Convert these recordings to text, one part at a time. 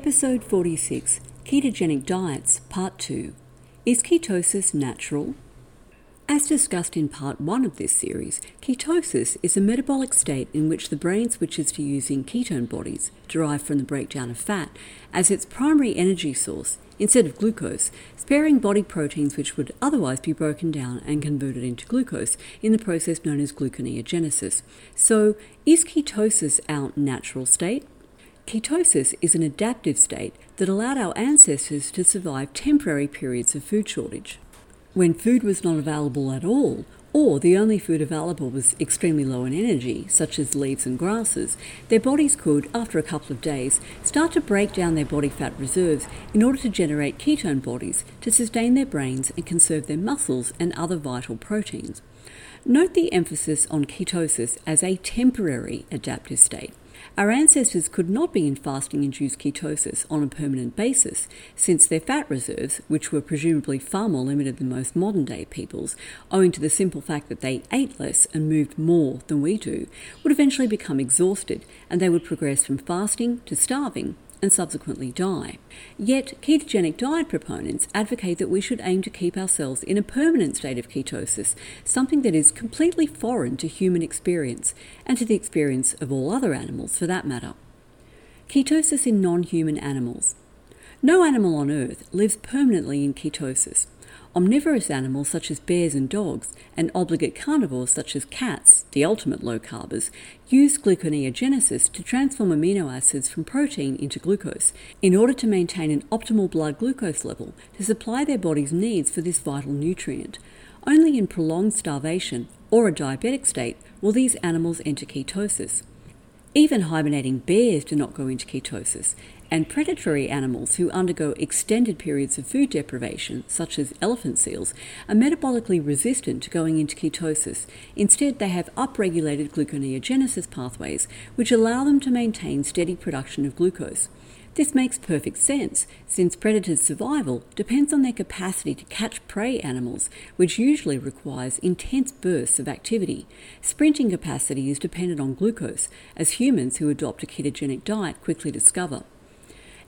Episode 46 Ketogenic Diets, Part 2 Is ketosis natural? As discussed in part 1 of this series, ketosis is a metabolic state in which the brain switches to using ketone bodies, derived from the breakdown of fat, as its primary energy source instead of glucose, sparing body proteins which would otherwise be broken down and converted into glucose in the process known as gluconeogenesis. So, is ketosis our natural state? Ketosis is an adaptive state that allowed our ancestors to survive temporary periods of food shortage. When food was not available at all, or the only food available was extremely low in energy, such as leaves and grasses, their bodies could, after a couple of days, start to break down their body fat reserves in order to generate ketone bodies to sustain their brains and conserve their muscles and other vital proteins. Note the emphasis on ketosis as a temporary adaptive state. Our ancestors could not be in fasting induced ketosis on a permanent basis, since their fat reserves, which were presumably far more limited than most modern day people's, owing to the simple fact that they ate less and moved more than we do, would eventually become exhausted and they would progress from fasting to starving and subsequently die. Yet, ketogenic diet proponents advocate that we should aim to keep ourselves in a permanent state of ketosis, something that is completely foreign to human experience and to the experience of all other animals for that matter. Ketosis in non human animals. No animal on Earth lives permanently in ketosis. Omnivorous animals such as bears and dogs, and obligate carnivores such as cats, the ultimate low carbers, use gluconeogenesis to transform amino acids from protein into glucose in order to maintain an optimal blood glucose level to supply their body's needs for this vital nutrient. Only in prolonged starvation or a diabetic state will these animals enter ketosis. Even hibernating bears do not go into ketosis, and predatory animals who undergo extended periods of food deprivation, such as elephant seals, are metabolically resistant to going into ketosis. Instead, they have upregulated gluconeogenesis pathways, which allow them to maintain steady production of glucose. This makes perfect sense, since predators' survival depends on their capacity to catch prey animals, which usually requires intense bursts of activity. Sprinting capacity is dependent on glucose, as humans who adopt a ketogenic diet quickly discover.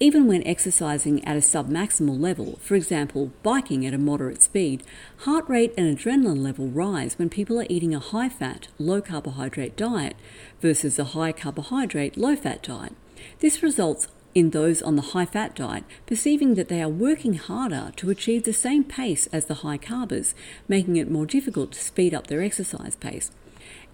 Even when exercising at a submaximal level, for example, biking at a moderate speed, heart rate and adrenaline level rise when people are eating a high fat, low carbohydrate diet versus a high carbohydrate, low fat diet. This results in those on the high fat diet perceiving that they are working harder to achieve the same pace as the high carbers, making it more difficult to speed up their exercise pace.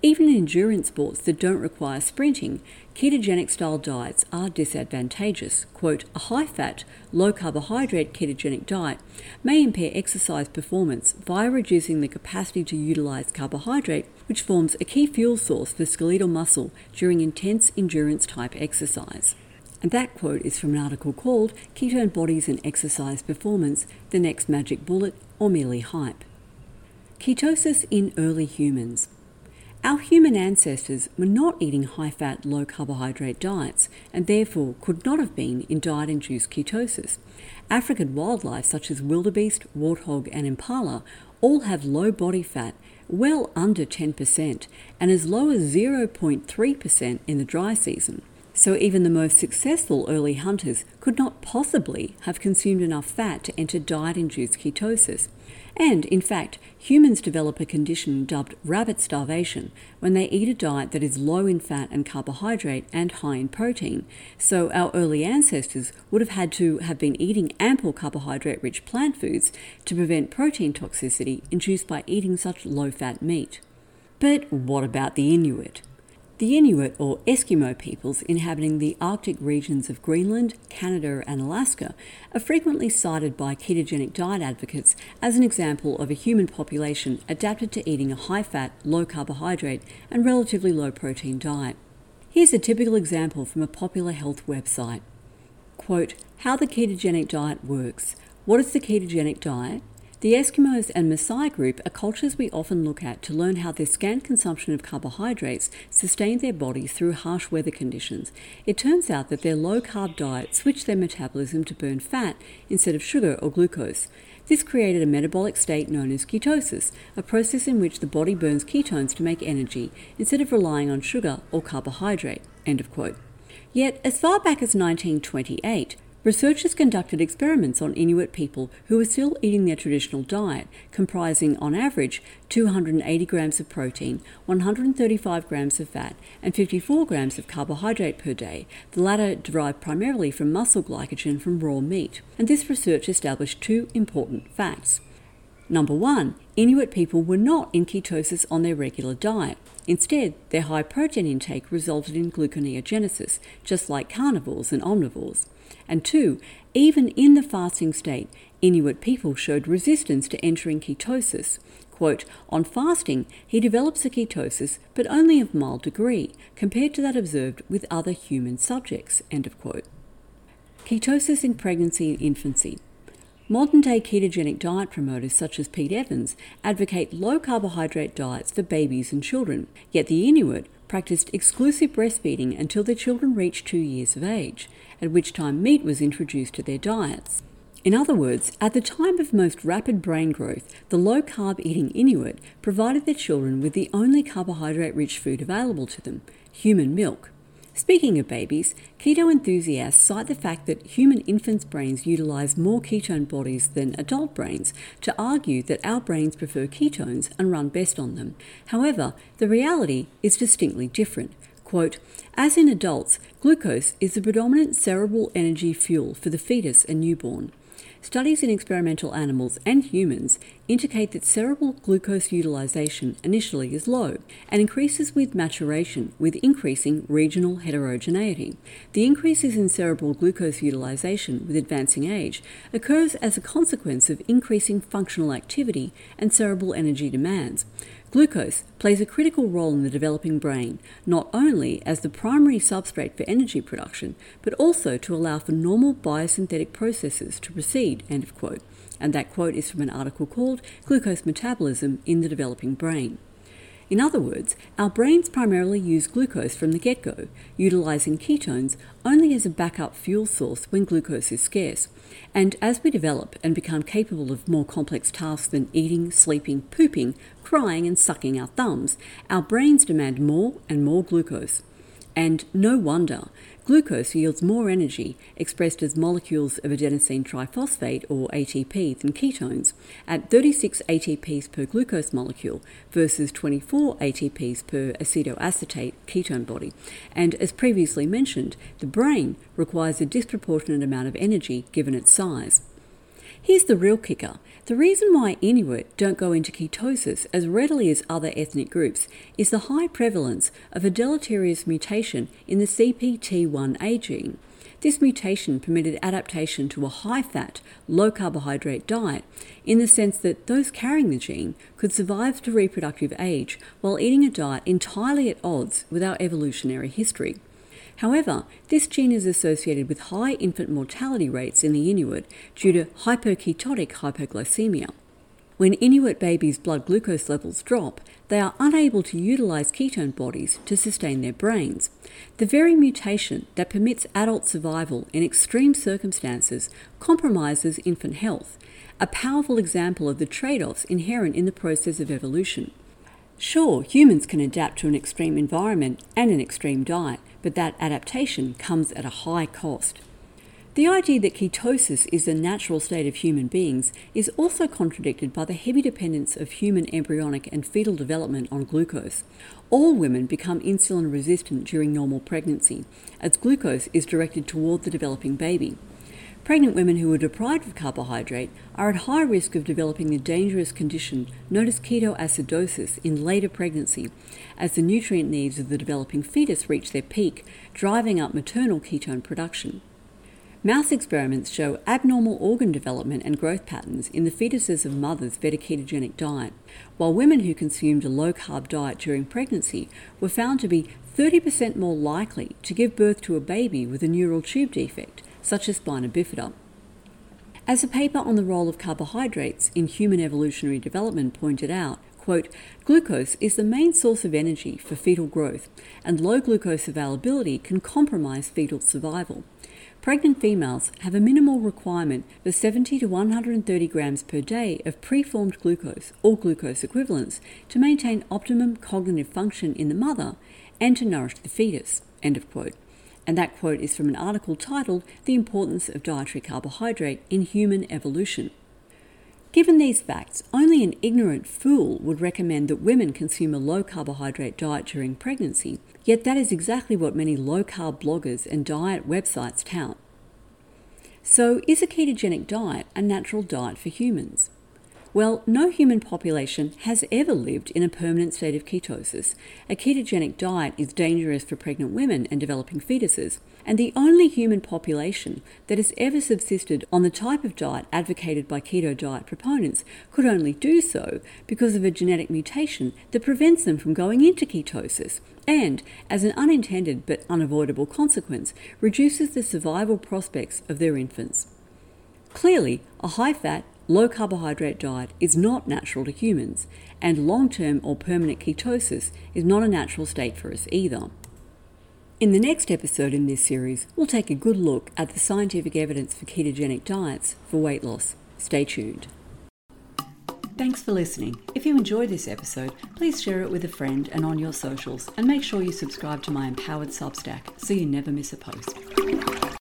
Even in endurance sports that don't require sprinting, ketogenic style diets are disadvantageous. Quote, a high fat, low carbohydrate ketogenic diet may impair exercise performance via reducing the capacity to utilize carbohydrate, which forms a key fuel source for skeletal muscle during intense endurance type exercise. And that quote is from an article called Ketone Bodies and Exercise Performance The Next Magic Bullet or Merely Hype. Ketosis in Early Humans. Our human ancestors were not eating high fat, low carbohydrate diets and therefore could not have been in diet induced ketosis. African wildlife such as wildebeest, warthog, and impala all have low body fat, well under 10%, and as low as 0.3% in the dry season. So even the most successful early hunters could not possibly have consumed enough fat to enter diet induced ketosis. And, in fact, humans develop a condition dubbed rabbit starvation when they eat a diet that is low in fat and carbohydrate and high in protein. So, our early ancestors would have had to have been eating ample carbohydrate rich plant foods to prevent protein toxicity induced by eating such low fat meat. But what about the Inuit? The Inuit or Eskimo peoples inhabiting the Arctic regions of Greenland, Canada, and Alaska are frequently cited by ketogenic diet advocates as an example of a human population adapted to eating a high fat, low carbohydrate, and relatively low protein diet. Here's a typical example from a popular health website. Quote, how the ketogenic diet works. What is the ketogenic diet? The Eskimos and Maasai group are cultures we often look at to learn how their scant consumption of carbohydrates sustained their bodies through harsh weather conditions. It turns out that their low carb diet switched their metabolism to burn fat instead of sugar or glucose. This created a metabolic state known as ketosis, a process in which the body burns ketones to make energy instead of relying on sugar or carbohydrate. End of quote. Yet, as far back as 1928, Researchers conducted experiments on Inuit people who were still eating their traditional diet, comprising, on average, 280 grams of protein, 135 grams of fat, and 54 grams of carbohydrate per day, the latter derived primarily from muscle glycogen from raw meat. And this research established two important facts. Number one, Inuit people were not in ketosis on their regular diet. Instead, their high protein intake resulted in gluconeogenesis, just like carnivores and omnivores. And two, even in the fasting state, Inuit people showed resistance to entering ketosis. Quote, on fasting, he develops a ketosis, but only of mild degree, compared to that observed with other human subjects. End of quote. Ketosis in pregnancy and infancy. Modern day ketogenic diet promoters such as Pete Evans advocate low carbohydrate diets for babies and children, yet the Inuit practiced exclusive breastfeeding until their children reached two years of age, at which time meat was introduced to their diets. In other words, at the time of most rapid brain growth, the low carb eating Inuit provided their children with the only carbohydrate rich food available to them human milk. Speaking of babies, keto enthusiasts cite the fact that human infants' brains utilize more ketone bodies than adult brains to argue that our brains prefer ketones and run best on them. However, the reality is distinctly different. Quote, As in adults, glucose is the predominant cerebral energy fuel for the fetus and newborn. Studies in experimental animals and humans indicate that cerebral glucose utilization initially is low and increases with maturation with increasing regional heterogeneity. The increases in cerebral glucose utilization with advancing age occurs as a consequence of increasing functional activity and cerebral energy demands. Glucose plays a critical role in the developing brain, not only as the primary substrate for energy production, but also to allow for normal biosynthetic processes to proceed. End of quote. And that quote is from an article called Glucose Metabolism in the Developing Brain. In other words, our brains primarily use glucose from the get go, utilizing ketones only as a backup fuel source when glucose is scarce. And as we develop and become capable of more complex tasks than eating, sleeping, pooping, crying, and sucking our thumbs, our brains demand more and more glucose. And no wonder, glucose yields more energy expressed as molecules of adenosine triphosphate or ATP than ketones at 36 ATPs per glucose molecule versus 24 ATPs per acetoacetate ketone body. And as previously mentioned, the brain requires a disproportionate amount of energy given its size. Here's the real kicker. The reason why Inuit don't go into ketosis as readily as other ethnic groups is the high prevalence of a deleterious mutation in the CPT1A gene. This mutation permitted adaptation to a high fat, low carbohydrate diet in the sense that those carrying the gene could survive to reproductive age while eating a diet entirely at odds with our evolutionary history. However, this gene is associated with high infant mortality rates in the Inuit due to hypoketotic hypoglycemia. When Inuit babies' blood glucose levels drop, they are unable to utilize ketone bodies to sustain their brains. The very mutation that permits adult survival in extreme circumstances compromises infant health, a powerful example of the trade offs inherent in the process of evolution. Sure, humans can adapt to an extreme environment and an extreme diet, but that adaptation comes at a high cost. The idea that ketosis is the natural state of human beings is also contradicted by the heavy dependence of human embryonic and fetal development on glucose. All women become insulin resistant during normal pregnancy, as glucose is directed toward the developing baby. Pregnant women who are deprived of carbohydrate are at high risk of developing the dangerous condition known as ketoacidosis in later pregnancy, as the nutrient needs of the developing fetus reach their peak, driving up maternal ketone production. Mouse experiments show abnormal organ development and growth patterns in the fetuses of mothers fed a ketogenic diet, while women who consumed a low carb diet during pregnancy were found to be 30% more likely to give birth to a baby with a neural tube defect such as spina bifida. As a paper on the role of carbohydrates in human evolutionary development pointed out, quote, glucose is the main source of energy for fetal growth, and low glucose availability can compromise fetal survival. Pregnant females have a minimal requirement for 70 to 130 grams per day of preformed glucose or glucose equivalents to maintain optimum cognitive function in the mother and to nourish the fetus. End of quote. And that quote is from an article titled The Importance of Dietary Carbohydrate in Human Evolution. Given these facts, only an ignorant fool would recommend that women consume a low carbohydrate diet during pregnancy, yet that is exactly what many low carb bloggers and diet websites tout. So, is a ketogenic diet a natural diet for humans? Well, no human population has ever lived in a permanent state of ketosis. A ketogenic diet is dangerous for pregnant women and developing fetuses, and the only human population that has ever subsisted on the type of diet advocated by keto diet proponents could only do so because of a genetic mutation that prevents them from going into ketosis and, as an unintended but unavoidable consequence, reduces the survival prospects of their infants. Clearly, a high fat, low carbohydrate diet is not natural to humans, and long term or permanent ketosis is not a natural state for us either. In the next episode in this series, we'll take a good look at the scientific evidence for ketogenic diets for weight loss. Stay tuned. Thanks for listening. If you enjoyed this episode, please share it with a friend and on your socials, and make sure you subscribe to my Empowered Substack so you never miss a post.